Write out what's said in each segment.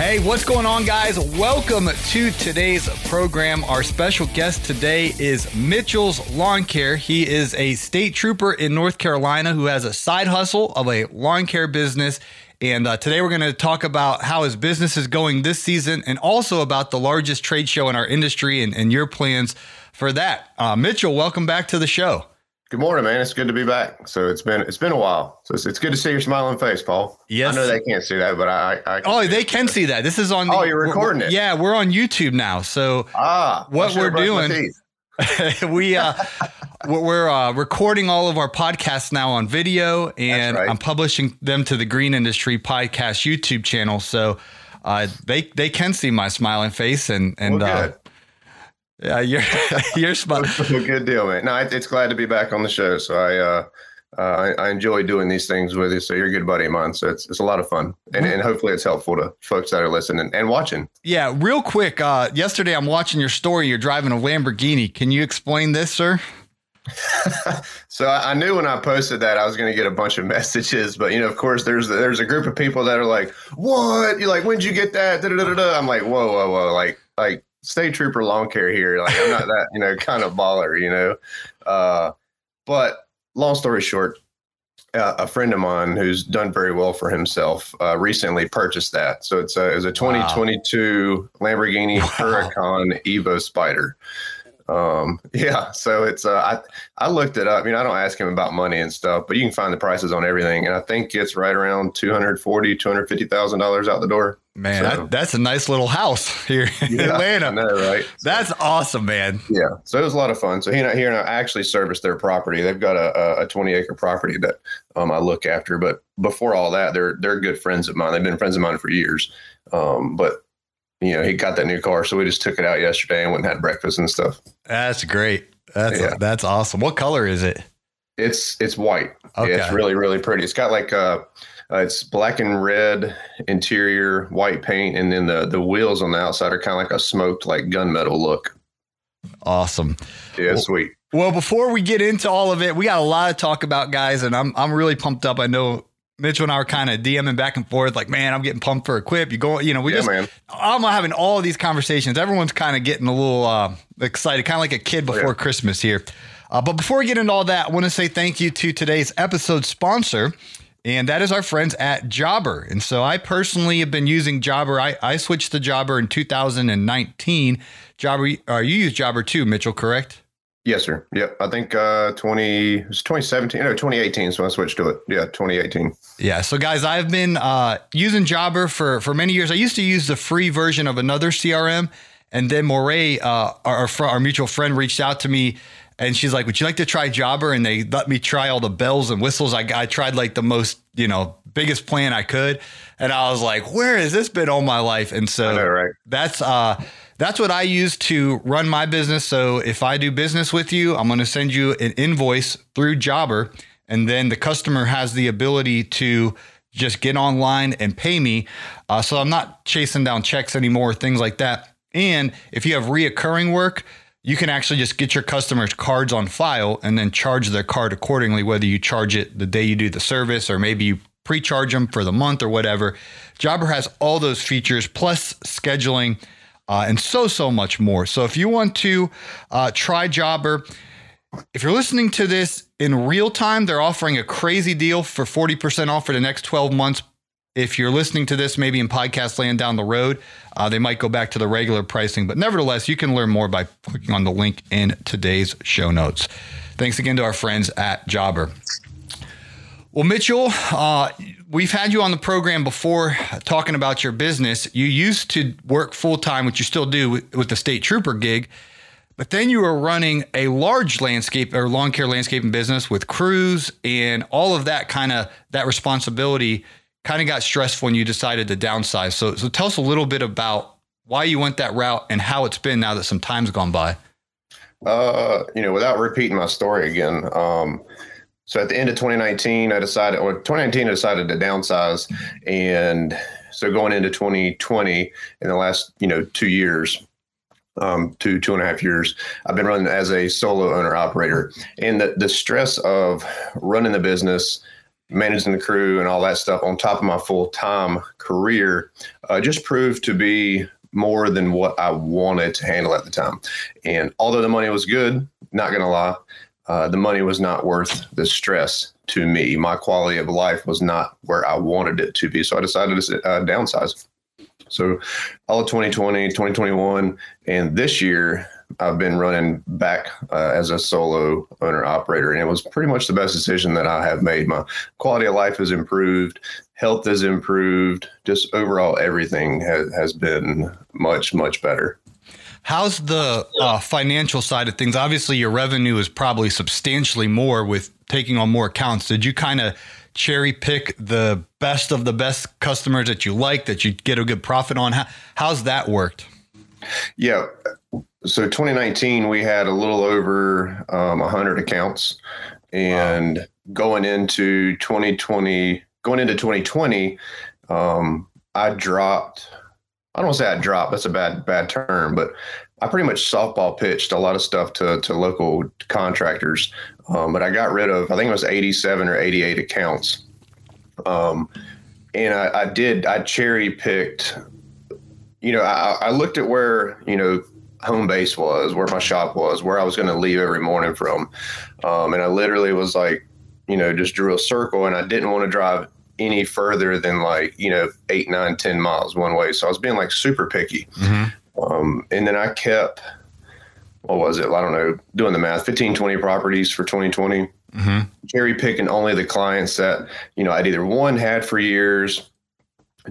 Hey, what's going on, guys? Welcome to today's program. Our special guest today is Mitchell's Lawn Care. He is a state trooper in North Carolina who has a side hustle of a lawn care business. And uh, today we're going to talk about how his business is going this season and also about the largest trade show in our industry and, and your plans for that. Uh, Mitchell, welcome back to the show. Good morning, man. It's good to be back. So it's been it's been a while. So it's, it's good to see your smiling face, Paul. Yes. I know they can't see that, but I. I oh, they can see that. This is on. The, oh, you're recording it. Yeah, we're on YouTube now. So ah, what we're doing. we uh, we're uh, recording all of our podcasts now on video, and right. I'm publishing them to the Green Industry Podcast YouTube channel. So uh, they they can see my smiling face, and and well, uh, yeah, you're you're smart. Good deal, man. No, it's glad to be back on the show. So I uh, uh, I, I, enjoy doing these things with you. So you're a good buddy of mine. So it's, it's a lot of fun, and, and hopefully it's helpful to folks that are listening and watching. Yeah, real quick. Uh, yesterday I'm watching your story. You're driving a Lamborghini. Can you explain this, sir? so I, knew when I posted that I was going to get a bunch of messages, but you know, of course, there's there's a group of people that are like, "What? You like? When'd you get that?" Da-da-da-da. I'm like, "Whoa, whoa, whoa!" Like, like state trooper lawn care here. Like I'm not that, you know, kind of baller, you know. Uh, but long story short, uh, a friend of mine who's done very well for himself uh, recently purchased that. So it's a, it was a 2022 wow. Lamborghini wow. Huracan Evo Spyder. Um, yeah, so it's uh, I I looked it up. I mean, I don't ask him about money and stuff, but you can find the prices on everything, and I think it's right around two hundred forty, two hundred fifty thousand dollars out the door. Man, so, that, that's a nice little house here in yeah, Atlanta. Know, right? That's awesome, man. Yeah, so it was a lot of fun. So he and I, he and I actually service their property. They've got a, a twenty acre property that um, I look after. But before all that, they're they're good friends of mine. They've been friends of mine for years. Um, but you know, he got that new car, so we just took it out yesterday and went and had breakfast and stuff. That's great. That's yeah. that's awesome. What color is it? It's it's white. Okay. Yeah, it's really really pretty. It's got like a uh, it's black and red interior, white paint, and then the the wheels on the outside are kind of like a smoked like gunmetal look. Awesome. Yeah, well, sweet. Well, before we get into all of it, we got a lot to talk about, guys, and I'm I'm really pumped up. I know Mitchell and I were kind of DMing back and forth, like, man, I'm getting pumped for Equip. You go, you know, we yeah, just, man. I'm having all these conversations. Everyone's kind of getting a little uh, excited, kind of like a kid before yeah. Christmas here. Uh, but before we get into all that, I want to say thank you to today's episode sponsor, and that is our friends at Jobber. And so I personally have been using Jobber. I, I switched to Jobber in 2019. Jobber, uh, you use Jobber too, Mitchell, correct? Yes, sir. Yep. I think uh 20 it was 2017, no, 2018 so I switched to it. Yeah, 2018. Yeah, so guys, I've been uh using Jobber for for many years. I used to use the free version of another CRM and then Moray uh our, our mutual friend reached out to me and she's like, "Would you like to try Jobber?" And they let me try all the bells and whistles. I, I tried like the most, you know, biggest plan I could, and I was like, "Where has this been all my life?" And so know, right? that's uh that's what I use to run my business. So if I do business with you, I'm going to send you an invoice through Jobber, and then the customer has the ability to just get online and pay me. Uh, so I'm not chasing down checks anymore, things like that. And if you have reoccurring work, you can actually just get your customers cards on file and then charge their card accordingly, whether you charge it the day you do the service or maybe you pre-charge them for the month or whatever. Jobber has all those features plus scheduling uh, and so, so much more. So if you want to uh, try Jobber, if you're listening to this in real time, they're offering a crazy deal for 40% off for the next 12 months. If you're listening to this maybe in podcast land down the road, uh, they might go back to the regular pricing. But nevertheless, you can learn more by clicking on the link in today's show notes. Thanks again to our friends at Jobber. Well, Mitchell, uh, we've had you on the program before talking about your business. You used to work full time, which you still do with, the state trooper gig. But then you were running a large landscape or lawn care landscaping business with crews and all of that kind of that responsibility kind of got stressful when you decided to downsize. So, so tell us a little bit about why you went that route and how it's been now that some time's gone by. Uh, you know, without repeating my story again, um, so at the end of 2019, I decided, or 2019, I decided to downsize, and so going into 2020, in the last you know two years, um, two two and a half years, I've been running as a solo owner operator, and the the stress of running the business, managing the crew, and all that stuff on top of my full time career, uh, just proved to be more than what I wanted to handle at the time. And although the money was good, not gonna lie, uh, the money was not worth the stress to me. My quality of life was not where I wanted it to be, so I decided to uh, downsize. So all of 2020, 2021, and this year, I've been running back uh, as a solo owner operator, and it was pretty much the best decision that I have made. My quality of life has improved, health has improved, just overall everything has, has been much, much better. How's the uh, financial side of things? Obviously, your revenue is probably substantially more with taking on more accounts. Did you kind of cherry pick the best of the best customers that you like that you get a good profit on? How, how's that worked? Yeah. So 2019, we had a little over um, 100 accounts. And wow. going into 2020, going into 2020, um, I dropped, I don't say I dropped, that's a bad, bad term, but I pretty much softball pitched a lot of stuff to, to local contractors. Um, but I got rid of, I think it was 87 or 88 accounts. Um, and I, I did, I cherry picked you know, I, I looked at where, you know, home base was, where my shop was, where I was going to leave every morning from. Um, and I literally was like, you know, just drew a circle and I didn't want to drive any further than like, you know, eight, nine, ten miles one way. So I was being like super picky. Mm-hmm. Um, and then I kept, what was it? I don't know, doing the math, 15, 20 properties for 2020. Mm-hmm. Cherry picking only the clients that, you know, I'd either one had for years,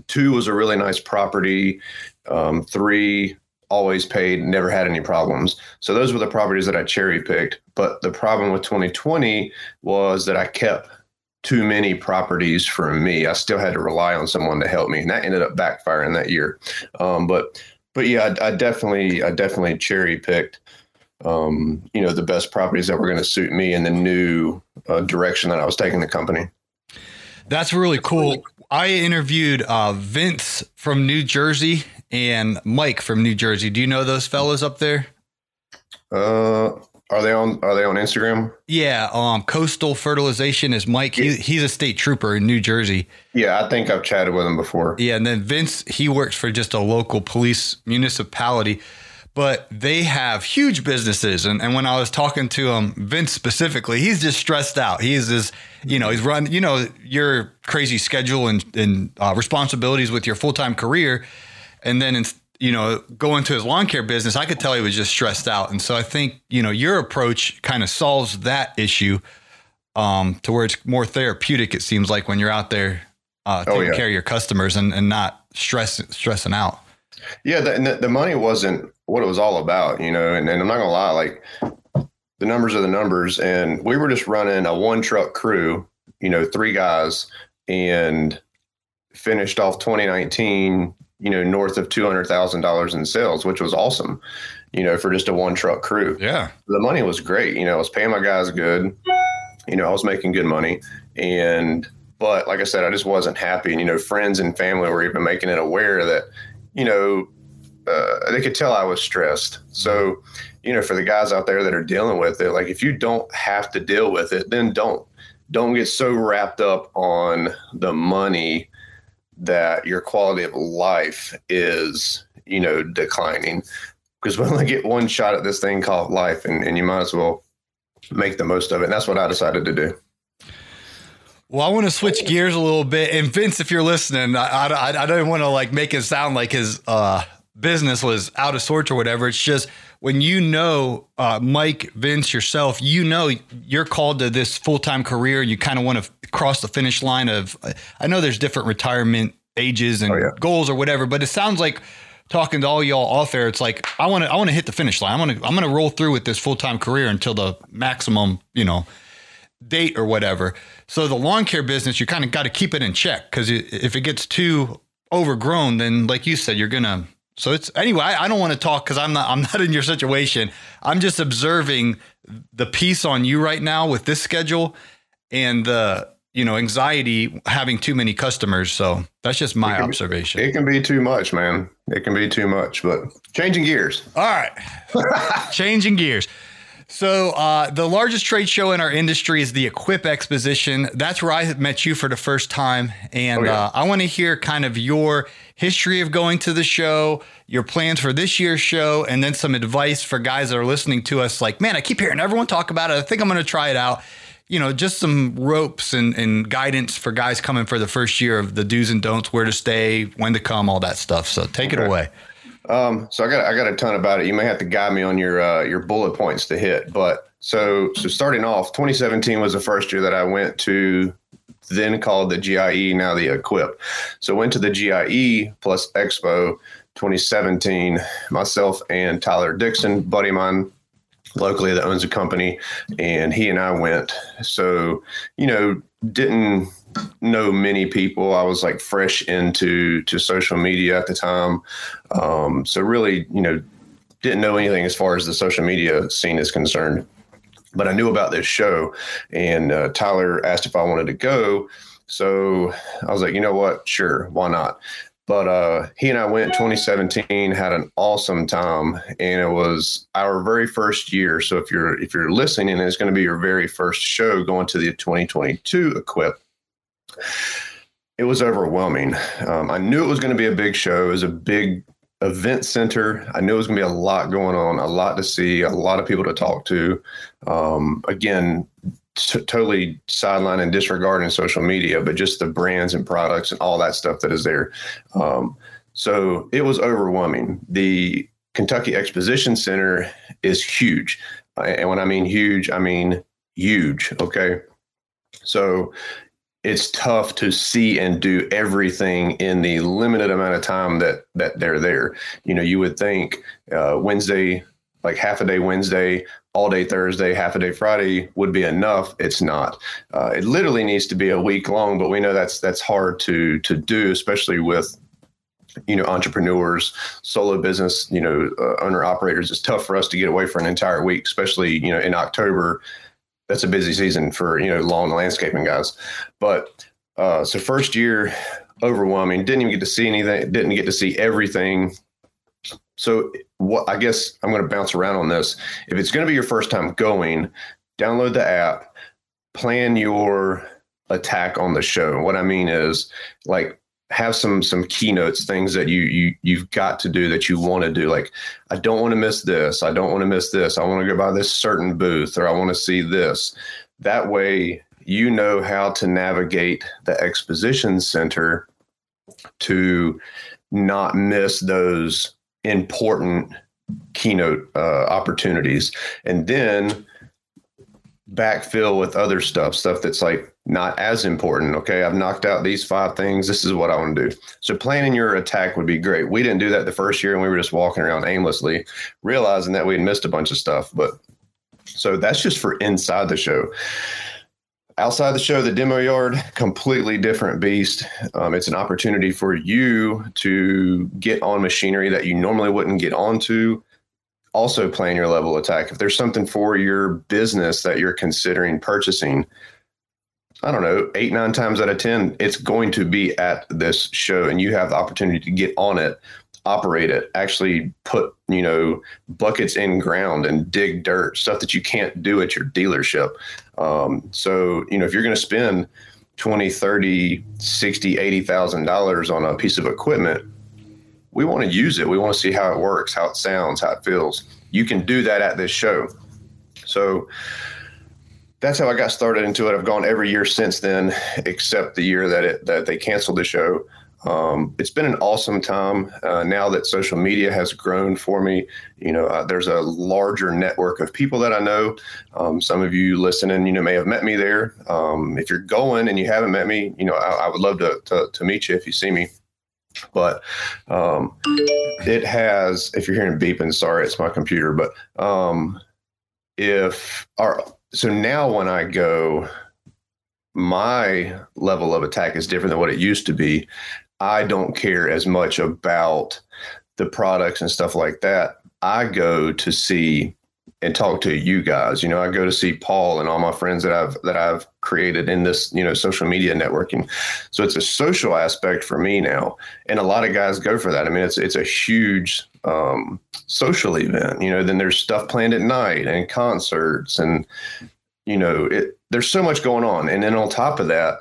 two was a really nice property, um, three always paid, never had any problems. So those were the properties that I cherry picked. But the problem with 2020 was that I kept too many properties for me. I still had to rely on someone to help me, and that ended up backfiring that year. Um, but but yeah, I, I, definitely I definitely cherry picked. Um, you know the best properties that were going to suit me in the new uh, direction that I was taking the company. That's really cool. I interviewed uh, Vince from New Jersey and Mike from New Jersey. Do you know those fellows up there? Uh, are they on? Are they on Instagram? Yeah. Um, Coastal Fertilization is Mike. He, he's a state trooper in New Jersey. Yeah, I think I've chatted with him before. Yeah, and then Vince, he works for just a local police municipality but they have huge businesses. And, and when I was talking to him, Vince specifically, he's just stressed out. He's just, you know, he's run, you know, your crazy schedule and, and uh, responsibilities with your full time career. And then, in, you know, go into his lawn care business, I could tell he was just stressed out. And so I think, you know, your approach kind of solves that issue um, to where it's more therapeutic, it seems like, when you're out there uh, oh, taking oh, yeah. care of your customers and, and not stress, stressing out. Yeah, the, the money wasn't what it was all about, you know. And, and I'm not gonna lie, like the numbers are the numbers, and we were just running a one truck crew, you know, three guys, and finished off 2019, you know, north of two hundred thousand dollars in sales, which was awesome, you know, for just a one truck crew. Yeah, the money was great. You know, I was paying my guys good. You know, I was making good money, and but like I said, I just wasn't happy. And you know, friends and family were even making it aware that you know, uh, they could tell I was stressed. So, you know, for the guys out there that are dealing with it, like if you don't have to deal with it, then don't. Don't get so wrapped up on the money that your quality of life is, you know, declining. Because we only get one shot at this thing called life, and, and you might as well make the most of it. And that's what I decided to do. Well, I want to switch gears a little bit. And Vince, if you're listening, I, I, I don't want to like make it sound like his uh, business was out of sorts or whatever. It's just when you know uh, Mike, Vince, yourself, you know you're called to this full time career. You kind of want to cross the finish line of. I know there's different retirement ages and oh, yeah. goals or whatever, but it sounds like talking to all y'all off air, it's like I want to I want to hit the finish line. I'm gonna I'm gonna roll through with this full time career until the maximum you know date or whatever. So the lawn care business, you kind of got to keep it in check because if it gets too overgrown, then like you said, you're gonna. So it's anyway. I, I don't want to talk because I'm not I'm not in your situation. I'm just observing the piece on you right now with this schedule and the you know anxiety having too many customers. So that's just my it observation. Be, it can be too much, man. It can be too much. But changing gears. All right, changing gears. So, uh, the largest trade show in our industry is the Equip Exposition. That's where I met you for the first time. And oh, yeah. uh, I want to hear kind of your history of going to the show, your plans for this year's show, and then some advice for guys that are listening to us like, man, I keep hearing everyone talk about it. I think I'm going to try it out. You know, just some ropes and, and guidance for guys coming for the first year of the do's and don'ts, where to stay, when to come, all that stuff. So, take okay. it away. Um, so I got I got a ton about it. You may have to guide me on your uh, your bullet points to hit. But so so starting off, 2017 was the first year that I went to then called the GIE, now the Equip. So went to the GIE plus Expo 2017. Myself and Tyler Dixon, buddy of mine, locally that owns a company, and he and I went. So you know didn't know many people. I was like fresh into to social media at the time, um, so really, you know, didn't know anything as far as the social media scene is concerned. But I knew about this show, and uh, Tyler asked if I wanted to go. So I was like, you know what? Sure, why not? But uh, he and I went 2017, had an awesome time, and it was our very first year. So if you're if you're listening, it's going to be your very first show going to the 2022 Equip it was overwhelming. Um, I knew it was going to be a big show. It was a big event center. I knew it was going to be a lot going on, a lot to see, a lot of people to talk to. Um, again, t- totally sideline and disregarding social media, but just the brands and products and all that stuff that is there. Um, so it was overwhelming. The Kentucky Exposition Center is huge. And when I mean huge, I mean huge. Okay. So it's tough to see and do everything in the limited amount of time that that they're there. You know, you would think uh, Wednesday, like half a day Wednesday, all day Thursday, half a day Friday would be enough. It's not. Uh, it literally needs to be a week long, but we know that's that's hard to to do, especially with you know entrepreneurs solo business you know uh, owner operators it's tough for us to get away for an entire week especially you know in october that's a busy season for you know lawn landscaping guys. But uh, so first year, overwhelming. Didn't even get to see anything. Didn't get to see everything. So what? I guess I'm going to bounce around on this. If it's going to be your first time going, download the app. Plan your attack on the show. What I mean is like have some some keynotes things that you you you've got to do that you want to do like i don't want to miss this i don't want to miss this i want to go by this certain booth or i want to see this that way you know how to navigate the exposition center to not miss those important keynote uh, opportunities and then backfill with other stuff stuff that's like not as important. Okay, I've knocked out these five things. This is what I want to do. So planning your attack would be great. We didn't do that the first year, and we were just walking around aimlessly, realizing that we had missed a bunch of stuff. But so that's just for inside the show. Outside the show, the demo yard, completely different beast. Um, it's an opportunity for you to get on machinery that you normally wouldn't get onto also plan your level attack. If there's something for your business that you're considering purchasing, I don't know, eight, nine times out of 10, it's going to be at this show and you have the opportunity to get on it, operate it, actually put, you know, buckets in ground and dig dirt, stuff that you can't do at your dealership. Um, so, you know, if you're going to spend 20, 30, 60, $80,000 on a piece of equipment, we want to use it. We want to see how it works, how it sounds, how it feels. You can do that at this show. So, that's how I got started into it. I've gone every year since then, except the year that it that they canceled the show. Um, it's been an awesome time. Uh, now that social media has grown for me, you know, uh, there's a larger network of people that I know. Um, some of you listening, you know, may have met me there. Um, if you're going and you haven't met me, you know, I, I would love to, to, to meet you if you see me. but um, it has. If you're hearing beeping, sorry, it's my computer. But um, if our so now when I go, my level of attack is different than what it used to be. I don't care as much about the products and stuff like that. I go to see and talk to you guys. You know, I go to see Paul and all my friends that I've that I've created in this, you know, social media networking. So it's a social aspect for me now. And a lot of guys go for that. I mean, it's it's a huge um, social event. You know, then there's stuff planned at night and concerts and you know, it there's so much going on. And then on top of that,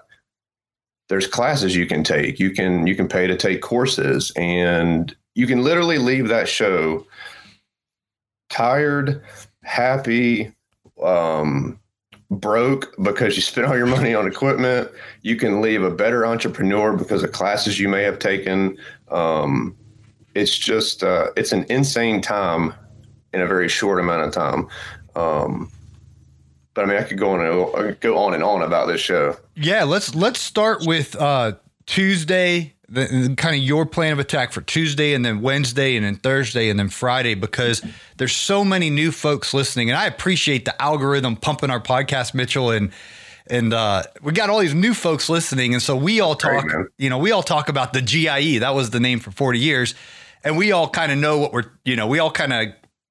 there's classes you can take. You can you can pay to take courses and you can literally leave that show tired, happy, um, broke because you spent all your money on equipment. You can leave a better entrepreneur because of classes you may have taken. Um, it's just uh, it's an insane time in a very short amount of time. Um, but I mean, I could go on and go on and on about this show. Yeah, let's let's start with uh, Tuesday the, kind of your plan of attack for Tuesday and then Wednesday and then Thursday and then Friday because there's so many new folks listening. And I appreciate the algorithm pumping our podcast Mitchell and and uh, we got all these new folks listening. And so we all talk Great, you know we all talk about the GIE that was the name for 40 years. And we all kind of know what we're you know we all kind of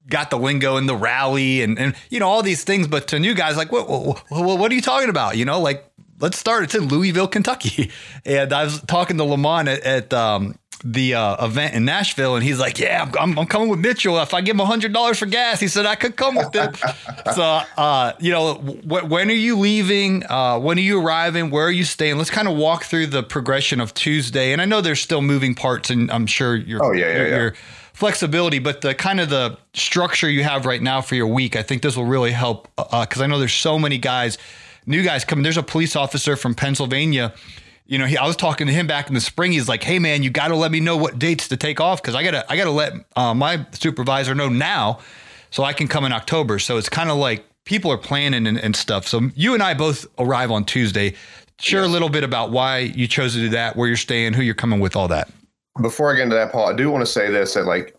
got the lingo and the rally and and you know all these things but to new guys like what what, what are you talking about you know like let's start. It's in Louisville, Kentucky. And I was talking to Lamont at, at um, the uh, event in Nashville, and he's like, "Yeah, I'm, I'm, coming with Mitchell. If I give him hundred dollars for gas, he said I could come with it." so, uh, you know, wh- when are you leaving? Uh, when are you arriving? Where are you staying? Let's kind of walk through the progression of Tuesday. And I know there's still moving parts, and I'm sure you're, oh, yeah, yeah, you're, yeah. you're flexibility, but the kind of the structure you have right now for your week, I think this will really help because uh, I know there's so many guys new guys coming. There's a police officer from Pennsylvania. You know, he, I was talking to him back in the spring. He's like, "Hey, man, you got to let me know what dates to take off because I gotta, I gotta let uh, my supervisor know now, so I can come in October." So it's kind of like people are planning and, and, stuff. So you and I both arrive on Tuesday. Share yes. a little bit about why you chose to do that, where you're staying, who you're coming with, all that. Before I get into that, Paul, I do want to say this: that like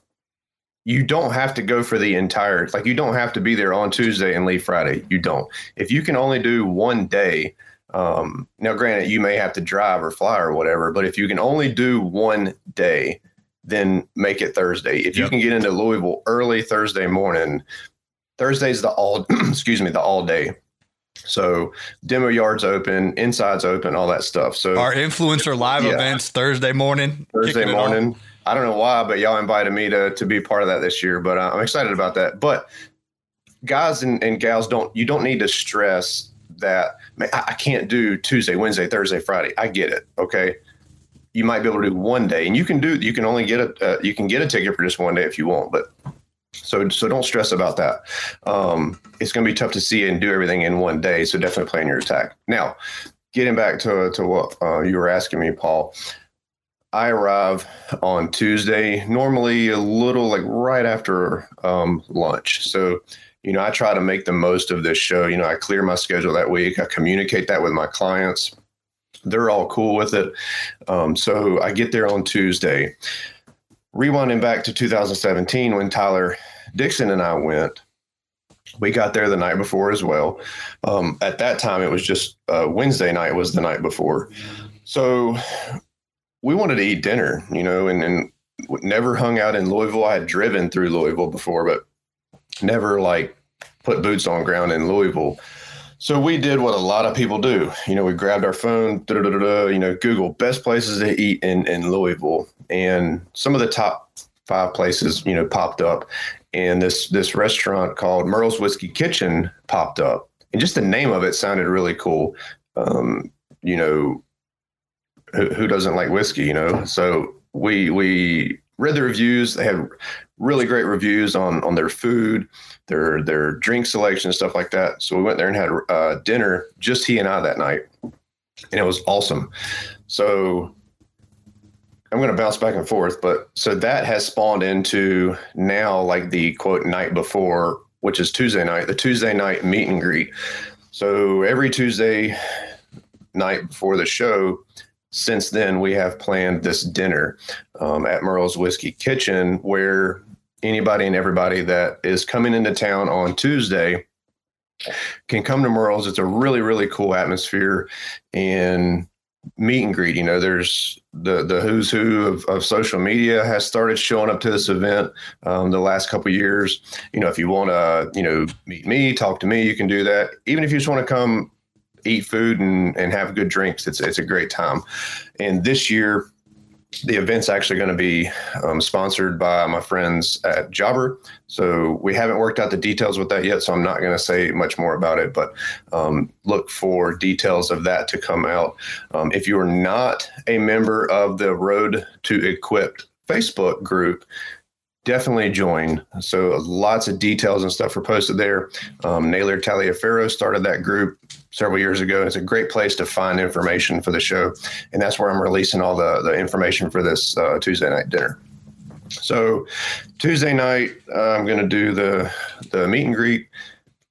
you don't have to go for the entire like you don't have to be there on Tuesday and leave Friday. You don't. If you can only do one day, um, now granted you may have to drive or fly or whatever, but if you can only do one day, then make it Thursday. If yep. you can get into Louisville early Thursday morning, Thursday's the all excuse me, the all day. So demo yards open, insides open, all that stuff. So our influencer live yeah. events Thursday morning. Thursday morning. I don't know why, but y'all invited me to to be part of that this year. But uh, I'm excited about that. But guys and, and gals, don't you don't need to stress that man, I, I can't do Tuesday, Wednesday, Thursday, Friday. I get it. Okay, you might be able to do one day, and you can do you can only get a uh, you can get a ticket for just one day if you want, but. So, so don't stress about that. Um, it's going to be tough to see and do everything in one day. So definitely plan your attack. Now, getting back to to what uh, you were asking me, Paul. I arrive on Tuesday, normally a little like right after um, lunch. So, you know, I try to make the most of this show. You know, I clear my schedule that week. I communicate that with my clients. They're all cool with it. Um, so I get there on Tuesday. Rewinding back to 2017 when Tyler Dixon and I went, we got there the night before as well. Um, at that time, it was just uh, Wednesday night was the night before. So we wanted to eat dinner, you know, and, and never hung out in Louisville. I had driven through Louisville before, but never like put boots on ground in Louisville. So we did what a lot of people do. You know, we grabbed our phone, you know, Google best places to eat in, in Louisville. And some of the top five places, you know, popped up. And this this restaurant called Merle's Whiskey Kitchen popped up. And just the name of it sounded really cool. Um, you know, who, who doesn't like whiskey, you know? So we we read the reviews. They had really great reviews on on their food, their their drink selection, stuff like that. So we went there and had uh, dinner, just he and I that night, and it was awesome. So I'm going to bounce back and forth, but so that has spawned into now like the quote night before, which is Tuesday night, the Tuesday night meet and greet. So every Tuesday night before the show, since then, we have planned this dinner um, at Merle's Whiskey Kitchen where anybody and everybody that is coming into town on Tuesday can come to Merle's. It's a really, really cool atmosphere and meet and greet. You know, there's the the who's who of, of social media has started showing up to this event um, the last couple years. You know, if you want to, you know, meet me, talk to me, you can do that. Even if you just want to come eat food and, and have good drinks, it's it's a great time. And this year, the event's actually going to be um, sponsored by my friends at Jobber. So we haven't worked out the details with that yet, so I'm not going to say much more about it. But um, look for details of that to come out. Um, if you are not a member of the Road to Equipped Facebook group, definitely join. So lots of details and stuff are posted there. Um, Naylor Taliaferro started that group several years ago. It's a great place to find information for the show, and that's where I'm releasing all the the information for this uh, Tuesday night dinner. So Tuesday night, uh, I'm going to do the the meet and greet.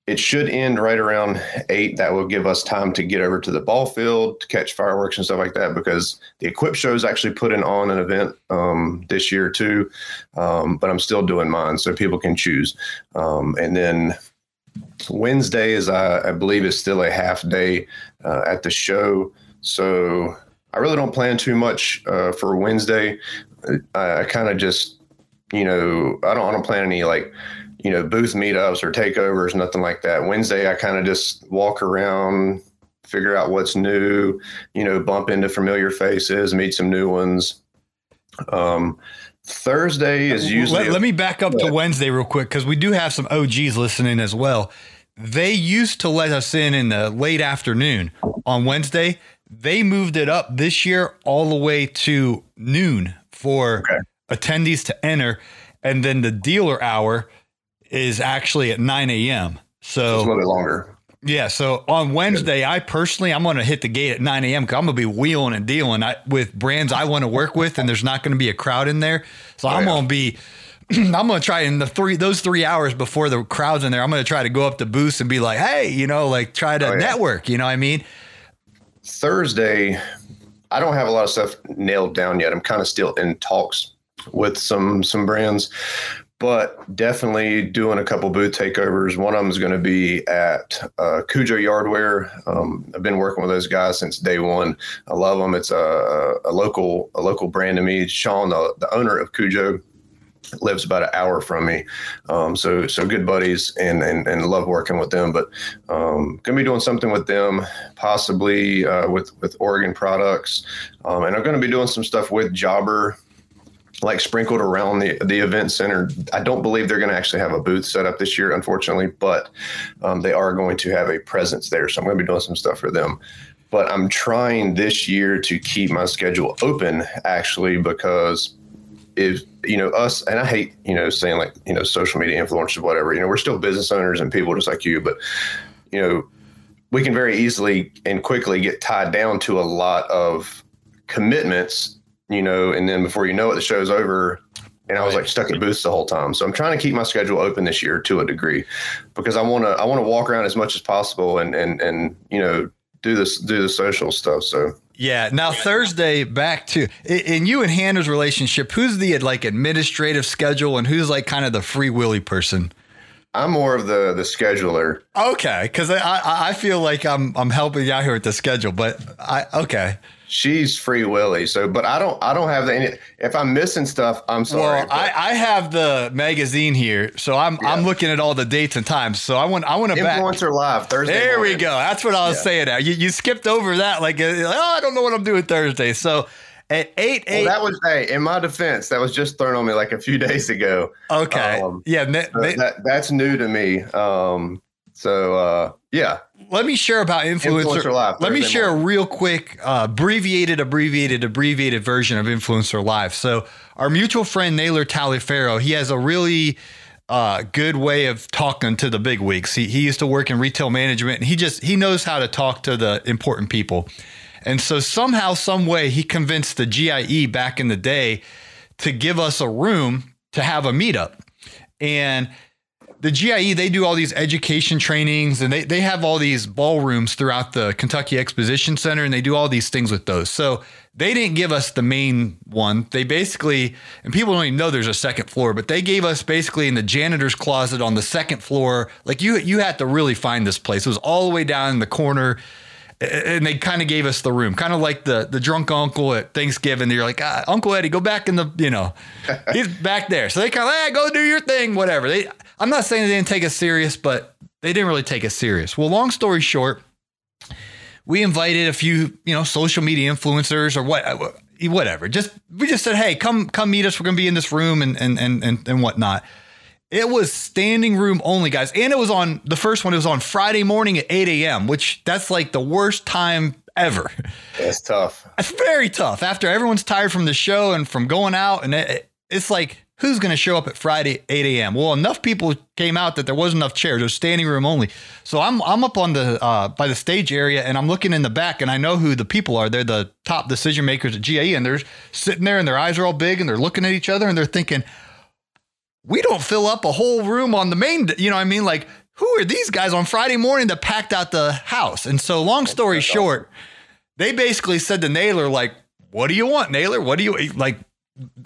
It should end right around eight. That will give us time to get over to the ball field to catch fireworks and stuff like that. Because the Equip Show is actually putting on an event um, this year too, um, but I'm still doing mine, so people can choose. Um, and then Wednesday is, uh, I believe, is still a half day uh, at the show. So I really don't plan too much uh, for Wednesday. I, I kind of just, you know, I don't, I don't plan any like, you know, booth meetups or takeovers, nothing like that. Wednesday, I kind of just walk around, figure out what's new, you know, bump into familiar faces, meet some new ones. Um, Thursday is usually. Let, let me back up to Wednesday real quick because we do have some OGs listening as well. They used to let us in in the late afternoon on Wednesday. They moved it up this year all the way to noon for okay. attendees to enter. And then the dealer hour is actually at 9 a.m. So it's a little bit longer. Yeah. So on Wednesday, I personally, I'm going to hit the gate at 9 a.m. because I'm going to be wheeling and dealing I, with brands I want to work with, and there's not going to be a crowd in there. So oh, I'm yeah. going to be. I'm gonna try in the three those three hours before the crowd's in there. I'm gonna try to go up to booths and be like, hey, you know, like try to oh, yeah. network. You know what I mean? Thursday, I don't have a lot of stuff nailed down yet. I'm kind of still in talks with some some brands, but definitely doing a couple booth takeovers. One of them is going to be at uh, Cujo Yardware. Um, I've been working with those guys since day one. I love them. It's a, a local a local brand to me. Sean, the, the owner of Cujo, lives about an hour from me. Um, so so good buddies and, and and love working with them. But um, gonna be doing something with them, possibly uh, with with Oregon products, um, and I'm gonna be doing some stuff with Jobber like sprinkled around the the event center. I don't believe they're going to actually have a booth set up this year, unfortunately, but um, they are going to have a presence there. So I'm going to be doing some stuff for them. But I'm trying this year to keep my schedule open, actually, because if you know us, and I hate you know saying like you know social media influencers, whatever. You know, we're still business owners and people just like you, but you know, we can very easily and quickly get tied down to a lot of commitments you know, and then before you know it, the show's over. And I was like stuck at booths the whole time. So I'm trying to keep my schedule open this year to a degree because I want to I want to walk around as much as possible and and and you know do this do the social stuff. So yeah. Now Thursday, back to in you and Hannah's relationship. Who's the like administrative schedule and who's like kind of the free willy person? I'm more of the the scheduler. Okay, because I I feel like I'm I'm helping you out here with the schedule, but I okay she's free willy. So, but I don't, I don't have the. If I'm missing stuff, I'm sorry. Well, I, I have the magazine here, so I'm yeah. I'm looking at all the dates and times. So I want I want to influencer back. live Thursday. There morning. we go. That's what I was yeah. saying. Now you you skipped over that. Like, oh, I don't know what I'm doing Thursday. So. At eight, eight. Well, that was hey. In my defense, that was just thrown on me like a few days ago. Okay. Um, yeah. so that, that's new to me. Um, so uh, yeah. Let me share about influencer. influencer live, Let me share morning. a real quick, uh, abbreviated, abbreviated, abbreviated version of influencer live. So our mutual friend Naylor Taliaferro, he has a really uh, good way of talking to the big wigs. He he used to work in retail management, and he just he knows how to talk to the important people. And so somehow, some way, he convinced the GIE back in the day to give us a room to have a meetup. And the GIE, they do all these education trainings and they, they have all these ballrooms throughout the Kentucky Exposition Center and they do all these things with those. So they didn't give us the main one. They basically, and people don't even know there's a second floor, but they gave us basically in the janitor's closet on the second floor. Like you, you had to really find this place. It was all the way down in the corner and they kind of gave us the room, kind of like the the drunk uncle at Thanksgiving. They're like, ah, Uncle Eddie, go back in the, you know, he's back there. So they kind of, hey, go do your thing, whatever. They, I'm not saying they didn't take us serious, but they didn't really take us serious. Well, long story short, we invited a few, you know, social media influencers or what, whatever. Just we just said, hey, come come meet us. We're gonna be in this room and and and and, and whatnot. It was standing room only, guys. And it was on the first one, it was on Friday morning at 8 a.m., which that's like the worst time ever. It's tough. It's very tough after everyone's tired from the show and from going out. And it, it's like, who's going to show up at Friday 8 a.m.? Well, enough people came out that there wasn't enough chairs. It was standing room only. So I'm I'm up on the uh, by the stage area and I'm looking in the back and I know who the people are. They're the top decision makers at GIE and they're sitting there and their eyes are all big and they're looking at each other and they're thinking, we don't fill up a whole room on the main, you know what I mean? Like, who are these guys on Friday morning that packed out the house? And so, long story short, they basically said to Naylor, like, what do you want, Naylor? What do you like?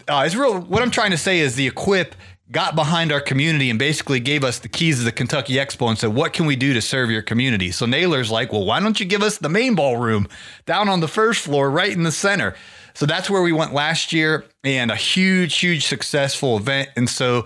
Uh, it's real. What I'm trying to say is the equip got behind our community and basically gave us the keys of the Kentucky Expo and said, What can we do to serve your community? So Naylor's like, Well, why don't you give us the main ballroom down on the first floor, right in the center? So that's where we went last year and a huge, huge successful event. And so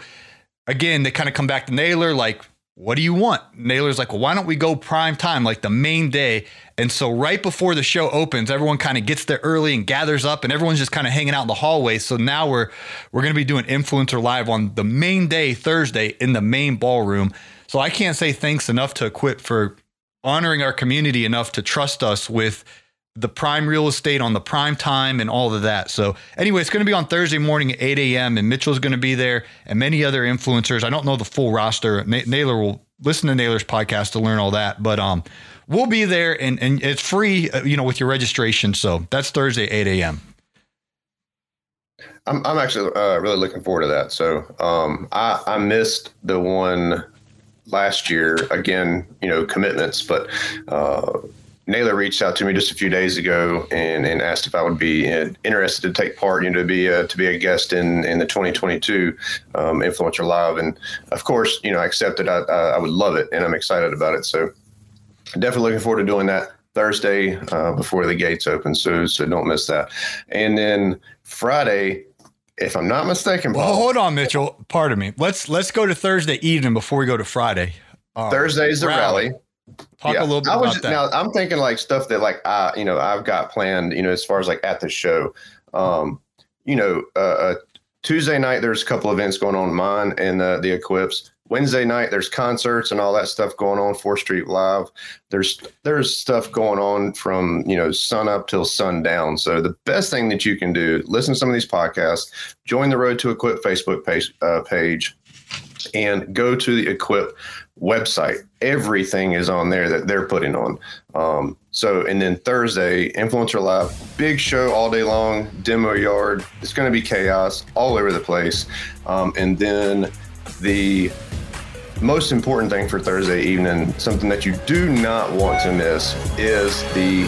again, they kind of come back to Naylor, like, what do you want? Naylor's like, well, why don't we go prime time, like the main day? And so right before the show opens, everyone kind of gets there early and gathers up, and everyone's just kind of hanging out in the hallway. So now we're we're going to be doing influencer live on the main day, Thursday, in the main ballroom. So I can't say thanks enough to Equip for honoring our community enough to trust us with the prime real estate on the prime time and all of that. So, anyway, it's going to be on Thursday morning at 8 a.m. and Mitchell's going to be there and many other influencers. I don't know the full roster. Naylor will listen to Naylor's podcast to learn all that, but um, we'll be there and, and it's free, uh, you know, with your registration. So that's Thursday, 8 a.m. I'm, I'm actually uh, really looking forward to that. So um, I, I missed the one last year again, you know, commitments, but uh, Naylor reached out to me just a few days ago and, and asked if I would be interested to take part, you know, to be a, to be a guest in, in the 2022 um, Influencer Live. And of course, you know, I accepted. I, I would love it, and I'm excited about it. So definitely looking forward to doing that Thursday uh, before the gates open. So so don't miss that. And then Friday, if I'm not mistaken, Paul, well, hold on, Mitchell. Pardon me. Let's let's go to Thursday evening before we go to Friday. Um, Thursday's the rally. rally. Talk yeah. a little bit I was, about that. Now I'm thinking like stuff that like I, you know, I've got planned, you know, as far as like at the show. Um, you know, uh, uh Tuesday night there's a couple events going on mine and uh, the Equips. Wednesday night there's concerts and all that stuff going on. Fourth Street Live. There's there's stuff going on from you know sun up till sundown. So the best thing that you can do, listen to some of these podcasts, join the Road to Equip Facebook page, uh, page and go to the Equip website. Everything is on there that they're putting on. Um, so, and then Thursday, Influencer Live, big show all day long, demo yard. It's going to be chaos all over the place. Um, and then the most important thing for Thursday evening, something that you do not want to miss, is the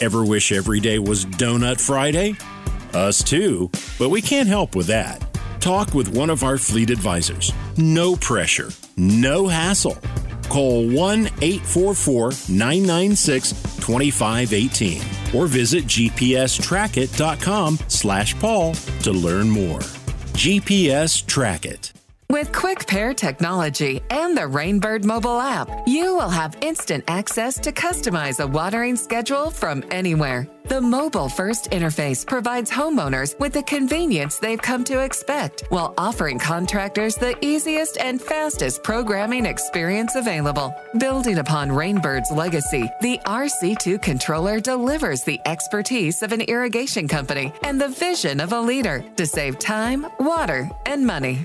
Ever wish every day was Donut Friday? Us too, but we can't help with that. Talk with one of our fleet advisors. No pressure, no hassle. Call 1 844 996 2518 or visit gpstrackit.com slash Paul to learn more. GPS Track It. With Quick Pair technology and the Rainbird mobile app, you will have instant access to customize a watering schedule from anywhere. The mobile first interface provides homeowners with the convenience they've come to expect while offering contractors the easiest and fastest programming experience available. Building upon Rainbird's legacy, the RC2 controller delivers the expertise of an irrigation company and the vision of a leader to save time, water, and money.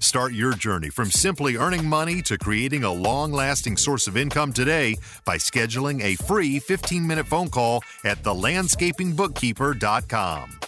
Start your journey from simply earning money to creating a long lasting source of income today by scheduling a free 15 minute phone call at thelandscapingbookkeeper.com.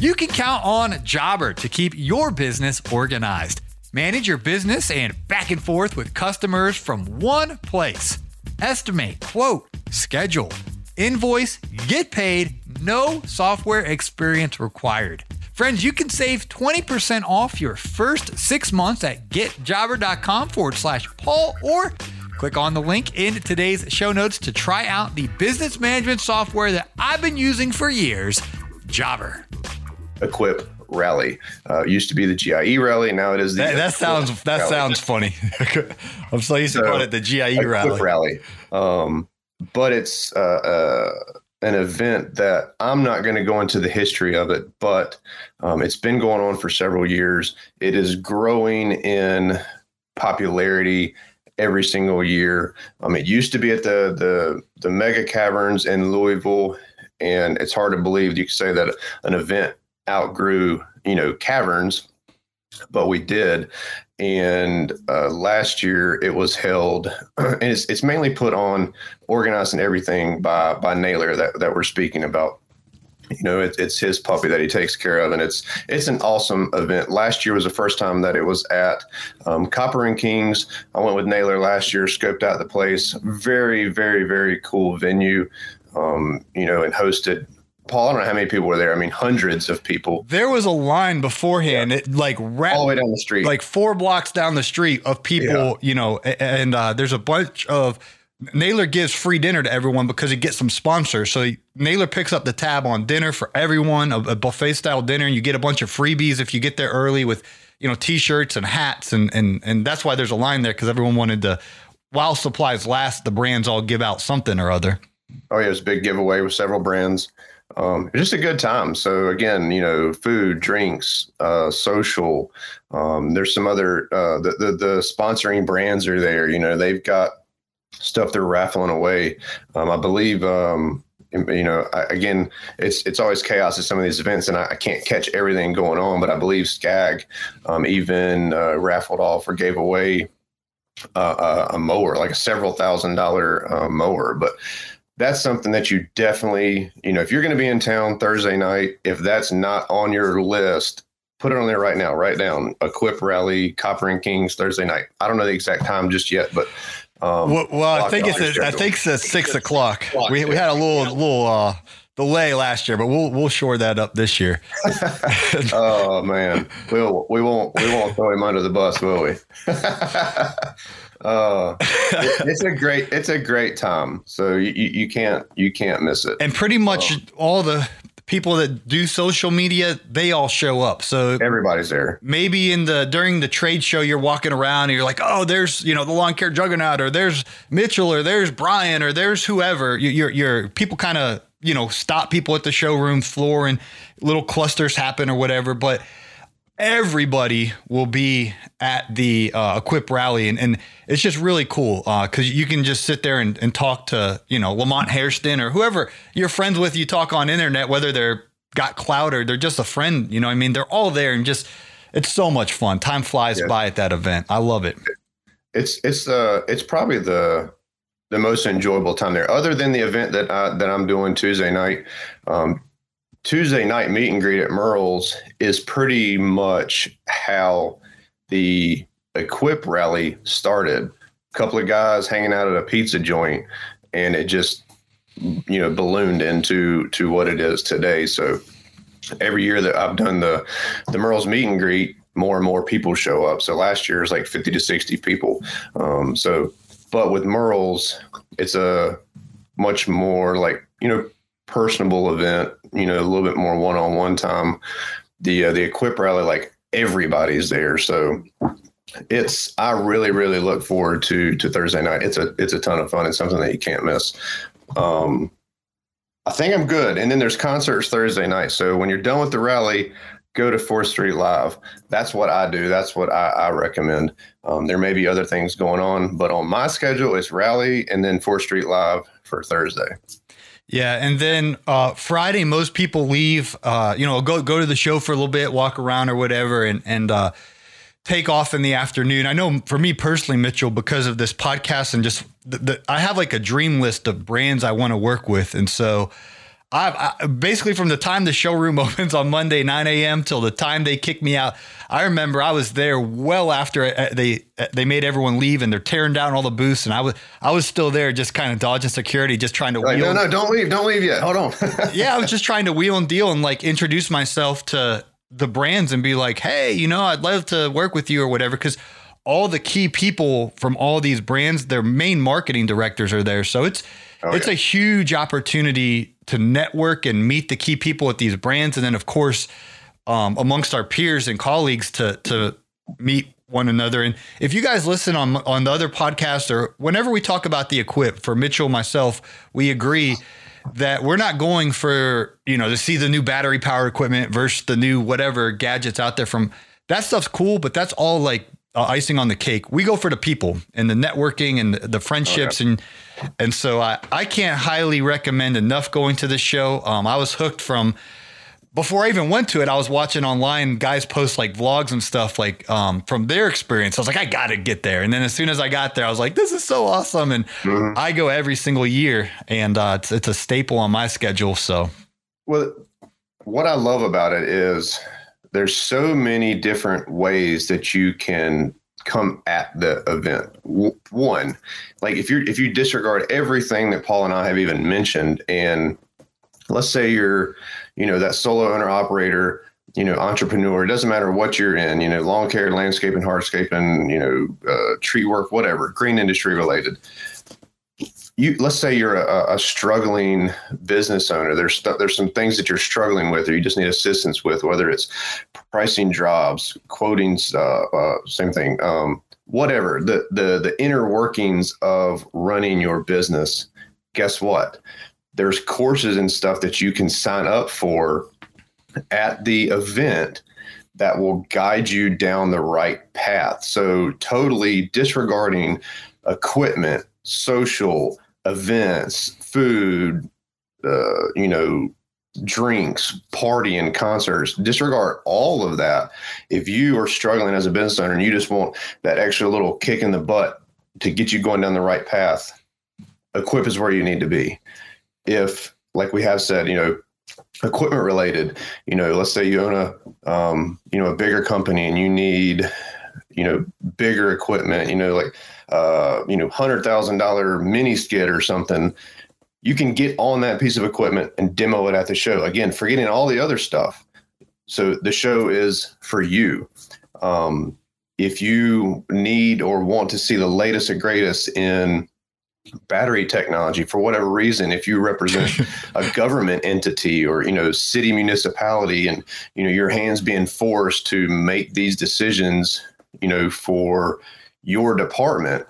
You can count on Jobber to keep your business organized. Manage your business and back and forth with customers from one place. Estimate, quote, schedule, invoice, get paid, no software experience required. Friends, you can save 20% off your first six months at getjobber.com forward slash Paul or click on the link in today's show notes to try out the business management software that I've been using for years, Jobber. Equip Rally. Uh, used to be the GIE Rally. Now it is the. That, that sounds that Rally. sounds funny. I'm so used to So, call it the GIE Equip rally. Rally. Um, but it's uh, uh, an event that I'm not going to go into the history of it, but um, it's been going on for several years. It is growing in popularity every single year. Um, it used to be at the the the mega caverns in Louisville, and it's hard to believe you could say that an event outgrew you know caverns, but we did. And uh, last year it was held, and it's, it's mainly put on, organized and everything by by Naylor that, that we're speaking about. You know, it's it's his puppy that he takes care of, and it's it's an awesome event. Last year was the first time that it was at um, Copper and Kings. I went with Naylor last year, scoped out the place. Very, very, very cool venue. Um, you know, and hosted. Paul, I don't know how many people were there. I mean, hundreds of people There was a line beforehand, it like ra- all the way down the street. like four blocks down the street of people, Yeah. you know, and uh, there's a bunch of Naylor gives free dinner to everyone because he gets some sponsors. So he- Naylor picks up the tab on dinner for everyone, a, a buffet style dinner, and you get a bunch of freebies if you get there early with, you know, t-shirts and hats, and and and that's why there's a line there because everyone wanted to. While supplies last, the brands all give out something or other. Oh yeah, it was a big giveaway with several brands. Um, just a good time. So again, you know, food, drinks, uh, social. Um, there's some other uh, the, the the sponsoring brands are there. You know, they've got stuff they're raffling away. Um, I believe. Um, you know, I, again, it's it's always chaos at some of these events, and I, I can't catch everything going on. But I believe Scag um, even uh, raffled off or gave away uh, a, a mower, like a several thousand dollar uh, mower. But that's something that you definitely, you know, if you're going to be in town Thursday night, if that's not on your list, put it on there right now. Write down Equip Rally, Copper and Kings Thursday night. I don't know the exact time just yet, but um, Well, well I think it's at, I think it's six o'clock. O'clock, We, we had a little little uh, delay last year, but we'll we'll shore that up this year. oh man, we'll we won't we won't throw him under the bus, will we? uh, it- it's a great it's a great time. So you, you you can't you can't miss it. And pretty much Oh. all the people that do social media, they all show up. So Everybody's there. maybe in the during the trade show you're walking around and you're like oh there's you know the lawn care juggernaut or there's mitchell or there's brian or there's whoever you, you're, you're people kind of you know stop people at the showroom floor and little clusters happen or whatever but everybody will be at the uh, equip rally. And, and it's just really cool because you can just sit there and, and talk to you know lamont hairston or whoever you're friends with you talk on internet whether they're got clout or they're just a friend you know what i mean? They're all there and just it's so much fun. Time flies Yeah. by at that event. I love it. It's it's uh it's probably the the most enjoyable time there other than the event that I, that I'm doing Tuesday night um Tuesday night meet and greet at Merle's is pretty much how the Equip rally started. A couple of guys hanging out at a pizza joint, and it just you know ballooned into to what it is today. So every year that I've done the the Merle's meet and greet, more and more people show up. So last year was like 50 to 60 people. Um, so, but with Merle's, it's a much more like, you know, personable event, you know, a little bit more one on one time. The, uh, the Equip rally, like everybody's there. So it's, I really, really look forward to, to Thursday night. It's a, it's a ton of fun. It's something that you can't miss. Um, I think I'm good. And then there's concerts Thursday night. So when you're done with the rally, go to Fourth Street Live. That's what I do. That's what I, I recommend. Um, there may be other things going on, but on my schedule, it's rally and then Fourth Street Live for Thursday. Yeah, and then uh, Friday, most people leave. Uh, you know, go go to the show for a little bit, walk around or whatever, and and uh, take off in the afternoon. I know for me personally, Mitchell, because of this podcast and just the, the, I have like a dream list of brands I want to work with, and so I, I, basically from the time the showroom opens on Monday 9 a.m. till the time they kick me out. I remember I was there well after uh, they uh, they made everyone leave and they're tearing down all the booths and I was I was still there just kind of dodging security, just trying to like, wheel. No, no, don't leave, don't leave yet. Hold on. yeah, I was just trying to wheel and deal and like introduce myself to the brands and be like, hey, you know, I'd love to work with you or whatever because all the key people from all these brands, their main marketing directors are there, so it's Oh, it's yeah. a huge opportunity to network and meet the key people at these brands, and then of course, um, amongst our peers and colleagues to to meet one another. And if you guys listen on on the other podcasts or whenever we talk about the equip for Mitchell myself, we agree that we're not going for you know to see the new battery power equipment versus the new whatever gadgets out there from that stuff's cool, but that's all like uh, icing on the cake. We go for the people and the networking and the, the friendships okay. and and so I I can't highly recommend enough going to this show. Um, I was hooked from before I even went to it. I was watching online guys post like vlogs and stuff like um, from their experience. I was like, I got to get there. And then as soon as I got there, I was like, this is so awesome. And mm-hmm. I go every single year, and uh, it's it's a staple on my schedule. So, well, what I love about it is there's so many different ways that you can come at the event. One, like if you if you disregard everything that Paul and I have even mentioned, and let's say you're, you know, that solo owner operator, you know, entrepreneur. It doesn't matter what you're in. You know, lawn care, landscaping, hardscaping, you know, uh, tree work, whatever, green industry related you let's say you're a, a, struggling business owner. There's there's some things that you're struggling with or you just need assistance with whether it's pricing jobs quoting uh, uh, same thing um, whatever. The, the the inner workings of running your business guess what? There's courses and stuff that you can sign up for at the event that will guide you down the right path. So totally disregarding equipment social events, food, uh, you know, drinks, partying, concerts, disregard all of that. If you are struggling as a business owner and you just want that extra little kick in the butt to get you going down the right path, equip is where you need to be. If, like we have said, you know, equipment related, you know, let's say you own a, um, you know, a bigger company and you need, you know, bigger equipment, you know, like uh, you know, hundred thousand dollar mini skid or something, you can get on that piece of equipment and demo it at the show. Again, forgetting all the other stuff. So the show is for you. Um, if you need or want to see the latest and greatest in battery technology for whatever reason if you represent a government entity or you know city municipality and you know your hands being forced to make these decisions you know for your department,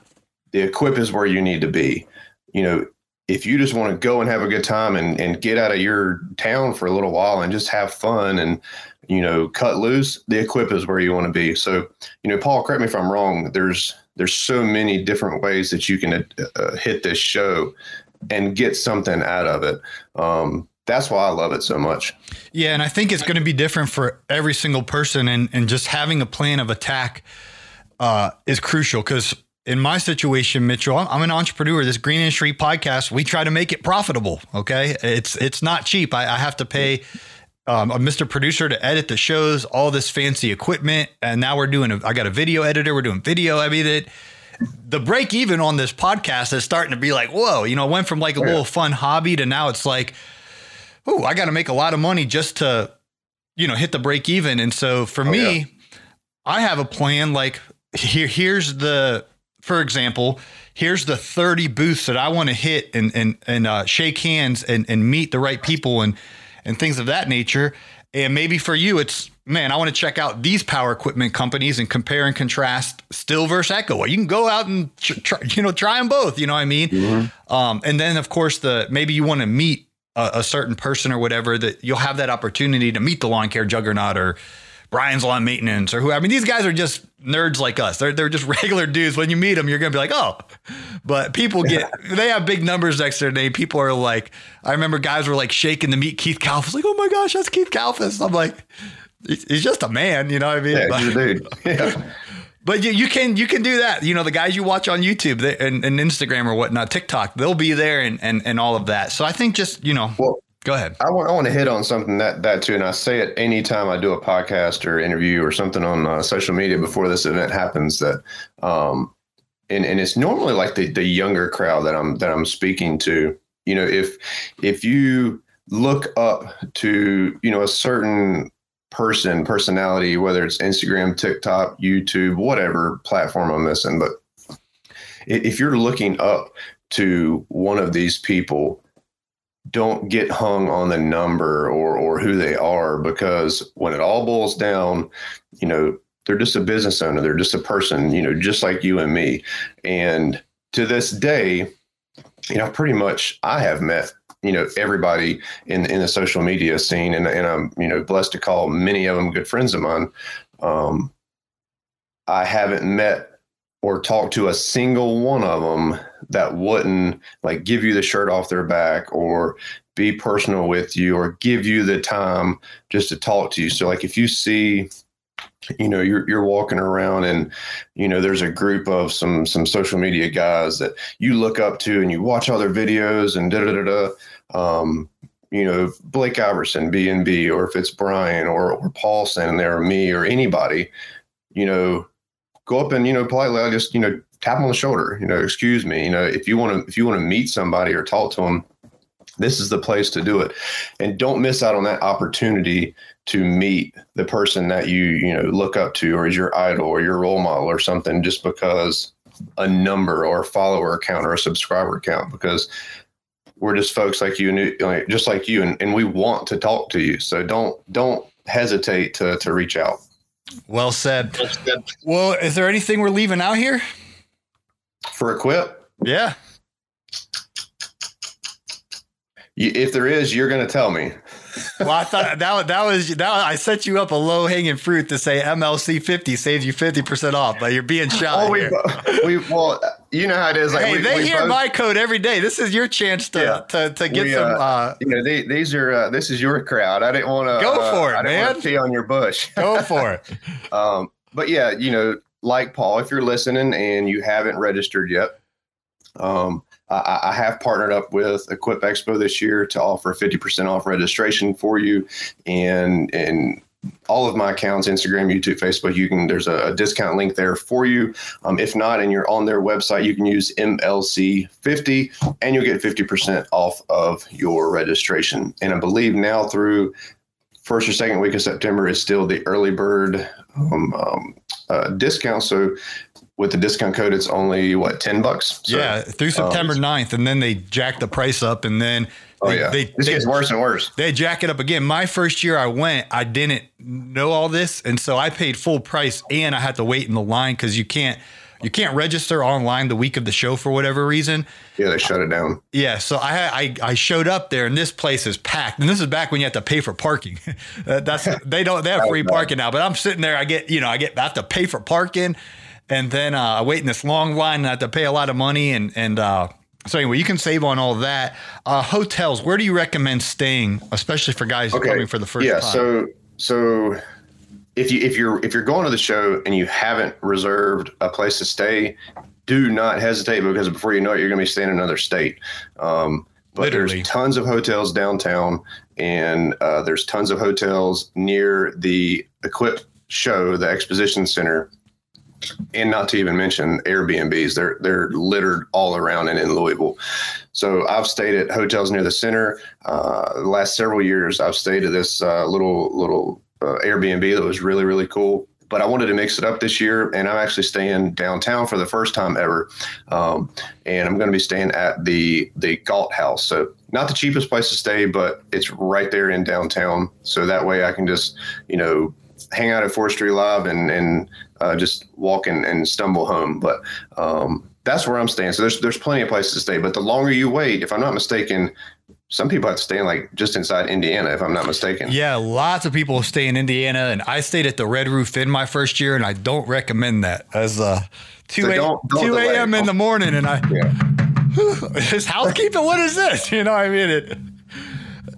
the equip is where you need to be. You know, if you just want to go and have a good time and, and get out of your town for a little while and just have fun and, you know, cut loose, the equip is where you want to be. So, you know, Paul, correct me if I'm wrong. There's, there's so many different ways that you can uh, hit this show and get something out of it. Um, that's why I love it so much. Yeah. And I think it's going to be different for every single person and, and just having a plan of attack uh, is crucial because in my situation, Mitchell, I'm an entrepreneur. This Green Industry podcast, we try to make it profitable. Okay, it's it's not cheap. I, I have to pay um, a Mr. Producer to edit the shows, all this fancy equipment, and now we're doing. A, I got a video editor. We're doing video. I mean, it, the break even on this podcast is starting to be like, whoa, you know, it went from like a little fun hobby to now it's like, oh, I got to make a lot of money just to, you know, hit the break even. And so for Oh, me, yeah. I have a plan. Like here, here's the, for example, here's the 30 booths that I want to hit and and and uh, shake hands and and meet the right people and and things of that nature. And maybe for you, it's man, I want to check out these power equipment companies and compare and contrast Stihl versus Echo. Well, you can go out and tr- try, you know try them both. You know what I mean? Um, and then of course the maybe you want to meet a, a certain person or whatever that you'll have that opportunity to meet the lawn care juggernaut or Brian's lawn maintenance or who. I mean, these guys are just nerds like us. They're they're just regular dudes. When you meet them, you're gonna be like, oh. But people get they have big numbers next to their name. People are like, I remember guys were like shaking to meet Keith Kalfas. Like, oh my gosh, that's Keith Kalfas. I'm like, he's just a man. You know what I mean? Yeah, But- he's a dude. Yeah. But you, you can you can do that. You know, the guys you watch on YouTube they, and, and Instagram or whatnot, TikTok, they'll be there and, and and all of that. So I think just you know, Well, go ahead. I want, I want to hit on something that that too, and I say it anytime I do a podcast or interview or something on uh, social media before this event happens. That, um, and and it's normally like the the younger crowd that I'm that I'm speaking to. You know, if if you look up to you know a certain person personality, whether it's Instagram, TikTok, YouTube, whatever platform I'm missing, but if you're looking up to one of these people don't get hung on the number or or who they are because when it all boils down, you know, they're just a business owner, they're just a person, you know, just like you and me. And to this day, you know, pretty much I have met, you know, everybody in in the social media scene and and I'm, you know, blessed to call many of them good friends of mine. Um I haven't met or talked to a single one of them that wouldn't like give you the shirt off their back or be personal with you or give you the time just to talk to you. So like if you see you know you're you're walking around and you know there's a group of some some social media guys that you look up to and you watch all their videos and da da da da um you know Blake Iverson B and B or if it's Brian or or Paul standing there or me or anybody you know go up and you know politely I just you know tap them on the shoulder you know excuse me you know if you want to if you want to meet somebody or talk to them this is the place to do it and don't miss out on that opportunity to meet the person that you you know look up to or is your idol or your role model or something just because a number or a follower count or a subscriber count because we're just folks like you and like, just like you and, and we want to talk to you so don't don't hesitate to to reach out Well said. Well, is there anything we're leaving out here? for equip Yeah. If there is you're going to tell me Well, I thought that was- that was that I set you up a low hanging fruit to say MLC fifty saves you fifty percent off, but you're being shy. oh we, we well you know how it is like hey, we, they hear both- my code every day. This is your chance to Yeah. to, to get some. uh, Uh, you know, they, these are uh, this is your crowd. I didn't want to Go for it, I didn't man. pee on your bush. go for it. Um, but yeah, you know, like Paul, if you're listening and you haven't registered yet, um, I, I have partnered up with Equip Expo this year to offer 50% off registration for you. And, and all of my accounts, Instagram, YouTube, Facebook, you can, there's a, a discount link there for you. Um, if not, and you're on their website, you can use MLC50 and you'll get 50% off of your registration. And I believe now through first or second week of September is still the early bird um, um, uh, discount. So with the discount code, it's only what ten bucks. So, yeah, through um, September 9th, and then they jack the price up, and then Oh they, yeah. they, this they, gets worse and worse. they jack it up again. My first year I went, I didn't know all this, and so I paid full price, and I had to wait in the line because you can't you can't register online the week of the show for whatever reason. Yeah, they shut it down. Yeah, so I, I I showed up there, and this place is packed. And this is back when you have to pay for parking. That's they don't they have free parking now. But I'm sitting there, I get you know I get I have to pay for parking, and then uh, I wait in this long line, and I have to pay a lot of money, and and uh, so anyway, you can save on all that. Uh, hotels, where do you recommend staying, especially for guys coming for the first yeah, time? so so if you if you're if you're going to the show and you haven't reserved a place to stay, do not hesitate because before you know it, you're going to be staying in another state. Um, But Literally. there's tons of hotels downtown, and uh, there's tons of hotels near the Equip show, the exposition center, and not to even mention Airbnbs. They're they're littered all around and in Louisville. So I've stayed at hotels near the center. Uh, the last several years, I've stayed at this uh, little little uh, Airbnb that was really really cool. But I wanted to mix it up this year, and I'm actually staying downtown for the first time ever. Um, and I'm going to be staying at the the Galt House. So not the cheapest place to stay, but it's right there in downtown. So that way I can just you know hang out at Fourth Street Live and and uh, just walk and, and stumble home. But um, that's where I'm staying. So there's there's plenty of places to stay. But the longer you wait, if I'm not mistaken, some people have to stay in like just inside Indiana, if I'm not mistaken. Yeah, lots of people stay in Indiana, and I stayed at the Red Roof Inn my first year, and I don't recommend that as uh, two so a, don't, don't two a.m. in the morning, and I Yeah. is housekeeping. What is this? You know, I mean it.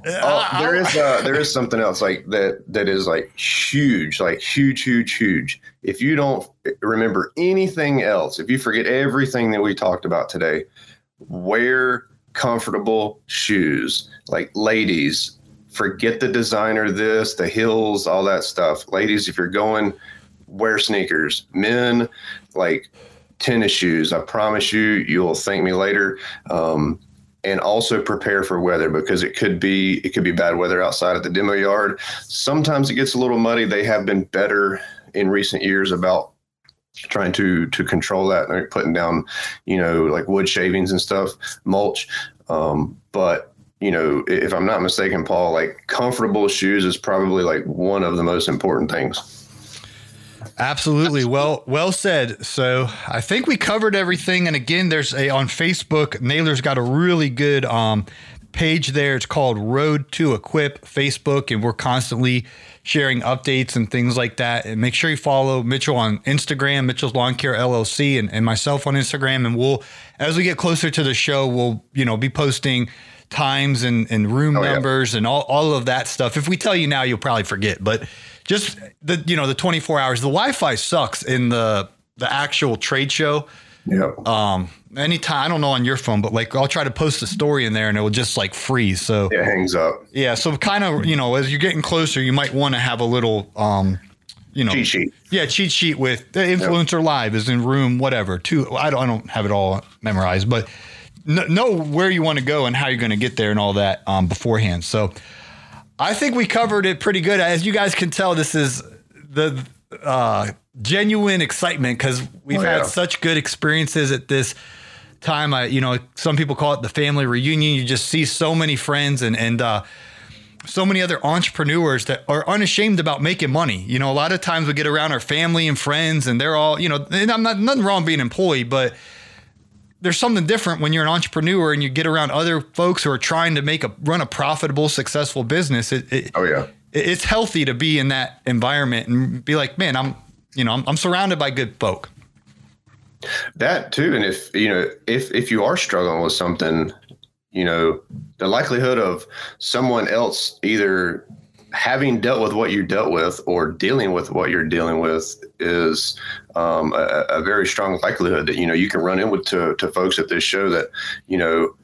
Oh, there is uh, there is something else like that that is like huge, like huge, huge, huge. If you don't remember anything else, if you forget everything that we talked about today, wear comfortable shoes. Like ladies, forget the designer this, the heels, all that stuff. Ladies, if you're going, wear sneakers. Men, like tennis shoes. I promise you, you'll thank me later. Um, and also prepare for weather because it could be it could be bad weather outside at the demo yard. Sometimes it gets a little muddy. They have been better in recent years about trying to to control that and putting down, you know, like wood shavings and stuff, mulch. Um, but you know, if I'm not mistaken, Paul, like comfortable shoes is probably like one of the most important things. Absolutely. Well, well said. So I think we covered everything. And again, there's a on Facebook. Naylor's got a really good um, page there. It's called Road to Equip Facebook, and we're constantly sharing updates and things like that. And make sure you follow Mitchell on Instagram, Mitchell's Lawn Care LLC, and, and myself on Instagram. And we'll, as we get closer to the show, we'll you know be posting times and, and room Oh, yeah. numbers and all, all of that stuff. If we tell you now, you'll probably forget. But just the you know the 24 hours, the Wi-Fi sucks in the the actual trade show. Yeah. Um, anytime I don't know on your phone, but like I'll try to post a story in there and it will just like freeze. So it hangs up. yeah, so kind of you know as you're getting closer, you might want to have a little um, you know, Cheat sheet. yeah, cheat sheet with the influencer live is in room whatever. Two, I don't, I don't have it all memorized, but know where you want to go and how you're going to get there and all that um, beforehand. So I think we covered it pretty good. As you guys can tell, this is the uh, genuine excitement because we've Oh, yeah. had such good experiences at this time. I, you know, some people call it the family reunion. You just see so many friends and and uh, so many other entrepreneurs that are unashamed about making money. You know, a lot of times we get around our family and friends, and they're all, you know, and I'm not nothing wrong being an employee, but there's something different when you're an entrepreneur and you get around other folks who are trying to make a run a profitable, successful business. It, it, Oh yeah. it- it's healthy to be in that environment and be like, man, I'm, you know, I'm, I'm surrounded by good folk. That too, and if you know, if if you are struggling with something, you know, the likelihood of someone else either having dealt with what you dealt with or dealing with what you're dealing with is um, a, a very strong likelihood that you know you can run in with to, to folks at this show that you know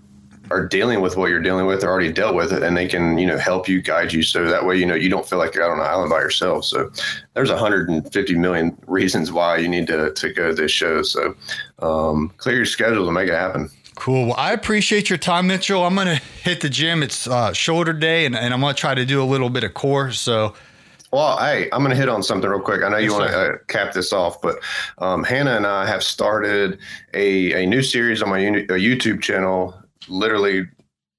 are dealing with what you're dealing with, or already dealt with it, and they can, you know, help you, guide you. So that way, you know, you don't feel like you're out on an island by yourself. So there's 150 million reasons why you need to, to go to this show. So um, clear your schedule and make it happen. Cool. Well, I appreciate your time, Mitchell. I'm going to hit the gym. It's uh, shoulder day and, and I'm going to try to do a little bit of core. So Well, hey, I'm going to hit on something real quick. I know you Yes, want to uh, cap this off, but um, Hannah and I have started a, a new series on my uni- uh, YouTube channel, literally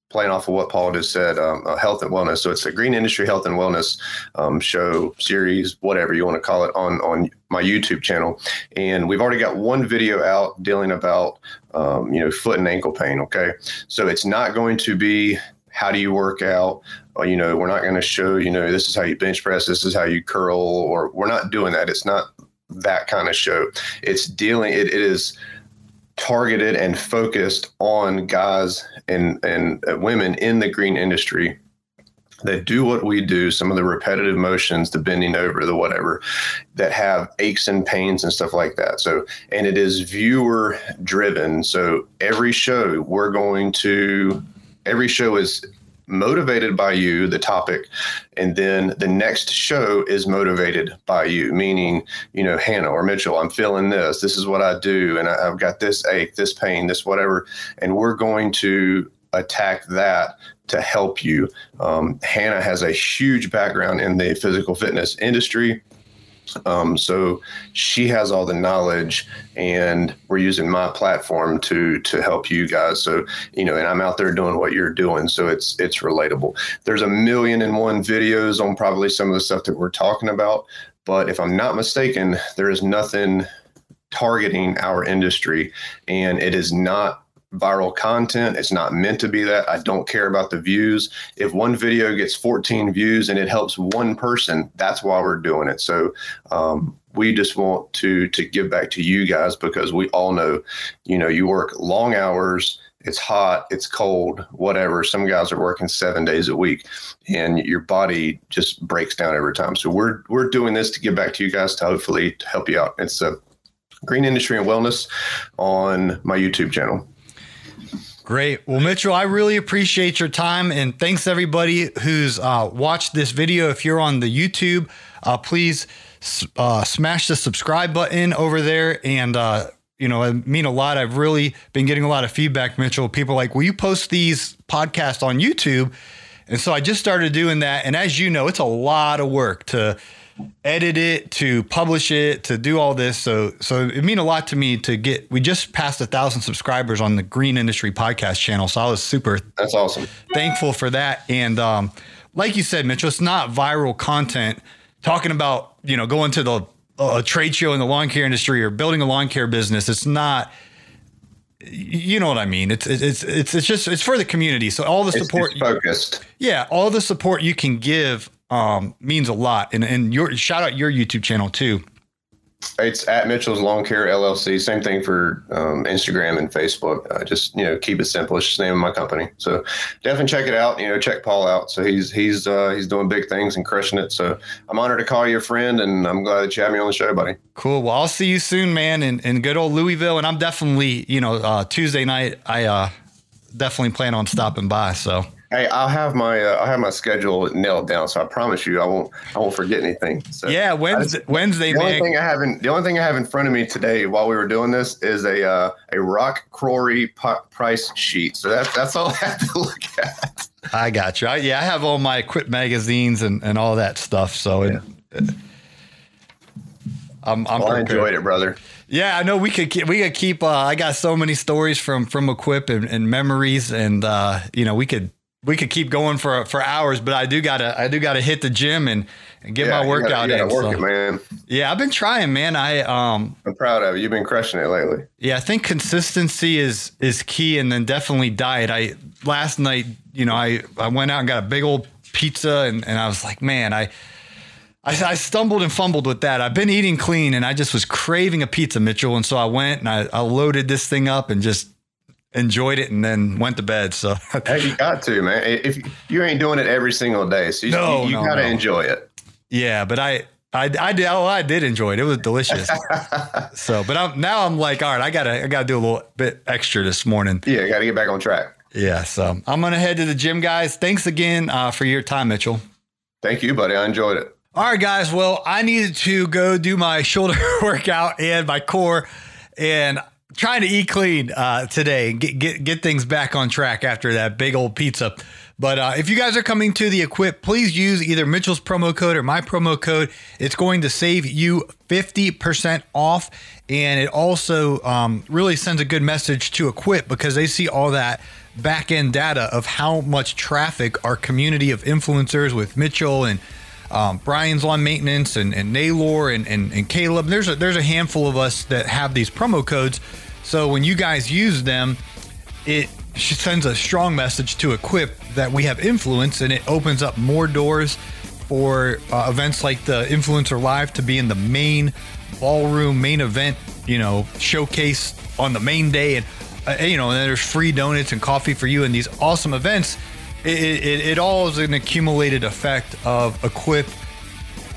playing off of what Paul just said, um, uh, health and wellness. So it's a green industry health and wellness um, show, series, whatever you want to call it, on on my YouTube channel. And we've already got one video out dealing about um, you know foot and ankle pain. Okay, so it's not going to be how do you work out. Or, you know, we're not going to show you know this is how you bench press, this is how you curl, or we're not doing that. It's not that kind of show. It's dealing. it, it is targeted and focused on guys and and uh, women in the green industry that do what we do some of the repetitive motions the bending over the whatever that have aches and pains and stuff like that so and it is viewer driven so every show we're going to every show is motivated by you, the topic, and then the next show is motivated by you, meaning, you know, Hannah or Mitchell, I'm feeling this. This is what I do. And I, have got this ache, this pain, this whatever. And we're going to attack that to help you. Um, Hannah has a huge background in the physical fitness industry. Um, so she has all the knowledge, and we're using my platform to to help you guys. So you know, and I'm out there doing what you're doing, so it's it's relatable. There's a million and one videos on probably some of the stuff that we're talking about, but if I'm not mistaken, there is nothing targeting our industry, and it is not viral content. It's not meant to be that. I don't care about the views. If one video gets 14 views and it helps one person, that's why we're doing it. So um, we just want to to give back to you guys because we all know, you know, you work long hours. It's hot, it's cold, whatever. Some guys are working seven days a week, and your body just breaks down every time. So we're we're doing this to give back to you guys to hopefully help you out. It's a green industry and wellness on my YouTube channel. Great. Well, Mitchell, I really appreciate your time and thanks everybody who's uh, watched this video. If you're on the YouTube, uh, please uh, smash the subscribe button over there. And, uh, you know, I mean a lot. I've really been getting a lot of feedback, Mitchell. People like, will you post these podcasts on YouTube? And so I just started doing that. And as you know, it's a lot of work to edit it, to publish it, to do all this. So so it mean a lot to me to get. We just passed a thousand subscribers on the Green Industry Podcast channel, so I was super. That's awesome. Thankful for that, and um, like you said, Mitchell, it's not viral content. Talking about you know going to the a trade show in the lawn care industry or building a lawn care business. It's not you know what I mean. It's it's it's it's just it's for the community. So all the support focused. Yeah, all the support you can give um, means a lot. And and your shout out your YouTube channel too. It's at Mitchell's Lawn Care LLC. Same thing for um, Instagram and Facebook. Uh, just you know, keep it simple. It's just the name of my company. So definitely check it out. You know, check Paul out. So he's he's uh, he's doing big things and crushing it. So I'm honored to call you a friend, and I'm glad that you had me on the show, buddy. Cool. Well, I'll see you soon, man, in, in good old Louisville. And I'm definitely, you know, uh, Tuesday night. I uh, definitely plan on stopping by. So. Hey, I'll have my uh, I'll have my schedule nailed down, so I promise you I won't I won't forget anything. So yeah, Wednesday, just, Wednesday. The man. only thing I have in the only thing I have in front of me today while we were doing this is a uh, a Rock Quarry price sheet. So that's that's all I have to look at. I got you. I, yeah, I have all my equip magazines and, and all that stuff. So yeah. it, it, I'm, I'm well, I enjoyed it, brother. Yeah, I know we could keep, we could keep. Uh, I got so many stories from from Equip and, and memories, and uh, you know we could we could keep going for for hours, but I do gotta I do gotta hit the gym and, and get yeah, my workout you gotta, you in. Work so. it, man. Yeah, I've been trying, man. I um I'm proud of you. You've been crushing it lately. Yeah, I think consistency is is key, and then definitely diet. I last night, you know, I I went out and got a big old pizza, and and I was like, man, I. I, I stumbled and fumbled with that. I've been eating clean and I just was craving a pizza, Mitchell. And so I went and I, I loaded this thing up and just enjoyed it and then went to bed. So hey, you got to man. If you ain't doing it every single day, so you, no, you, you no, got to no. enjoy it. Yeah, but I. I, I did oh, I did enjoy it. It was delicious. so, but I'm now I'm like, all right, I gotta I gotta do a little bit extra this morning. Yeah, got to get back on track. Yeah, so I'm gonna head to the gym, guys. Thanks again uh, for your time, Mitchell. Thank you, buddy. I enjoyed it. All right, guys. Well, I needed to go do my shoulder workout and my core, and trying to eat clean uh, today, get, get get things back on track after that big old pizza. But uh, if you guys are coming to the Equip, please use either Mitchell's promo code or my promo code. It's going to save you 50% off. And it also um, really sends a good message to Equip because they see all that back end data of how much traffic our community of influencers with Mitchell and um, Brian's Lawn Maintenance and, and Naylor and, and, and Caleb. There's a, there's a handful of us that have these promo codes. So when you guys use them, it sends a strong message to Equip that we have influence and it opens up more doors for uh, events like the Influencer Live to be in the main ballroom, main event, you know, showcase on the main day. And, uh, you know, and there's free donuts and coffee for you in these awesome events it, it, it all is an accumulated effect of Equip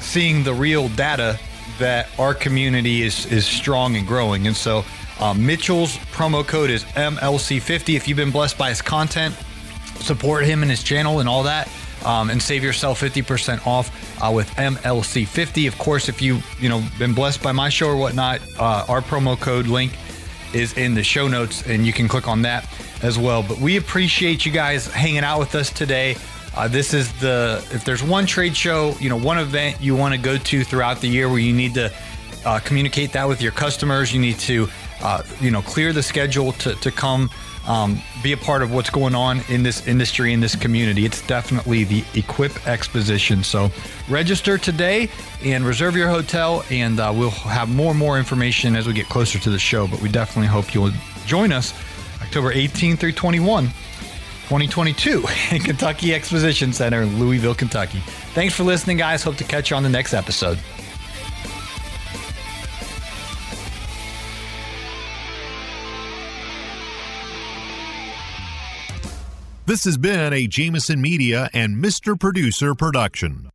seeing the real data that our community is is strong and growing. And so uh, Mitchell's promo code is MLC50. If you've been blessed by his content, support him and his channel and all that. Um, and save yourself 50% off uh, with MLC 50. Of course, if you you know been blessed by my show or whatnot, uh, our promo code link is in the show notes, and you can click on that as well. But we appreciate you guys hanging out with us today. Uh, this is the if there's one trade show, you know, one event you want to go to throughout the year where you need to uh, communicate that with your customers. You need to, uh, you know, clear the schedule to to come um, be a part of what's going on in this industry, in this community. It's definitely the Equip Exposition. So register today and reserve your hotel, and uh, we'll have more and more information as we get closer to the show. But we definitely hope you'll join us October 18 through 21. 2022 in Kentucky Exposition Center in Louisville, Kentucky. Thanks for listening, guys. Hope to catch you on the next episode. This has been a Jameson Media and Mr. Producer production.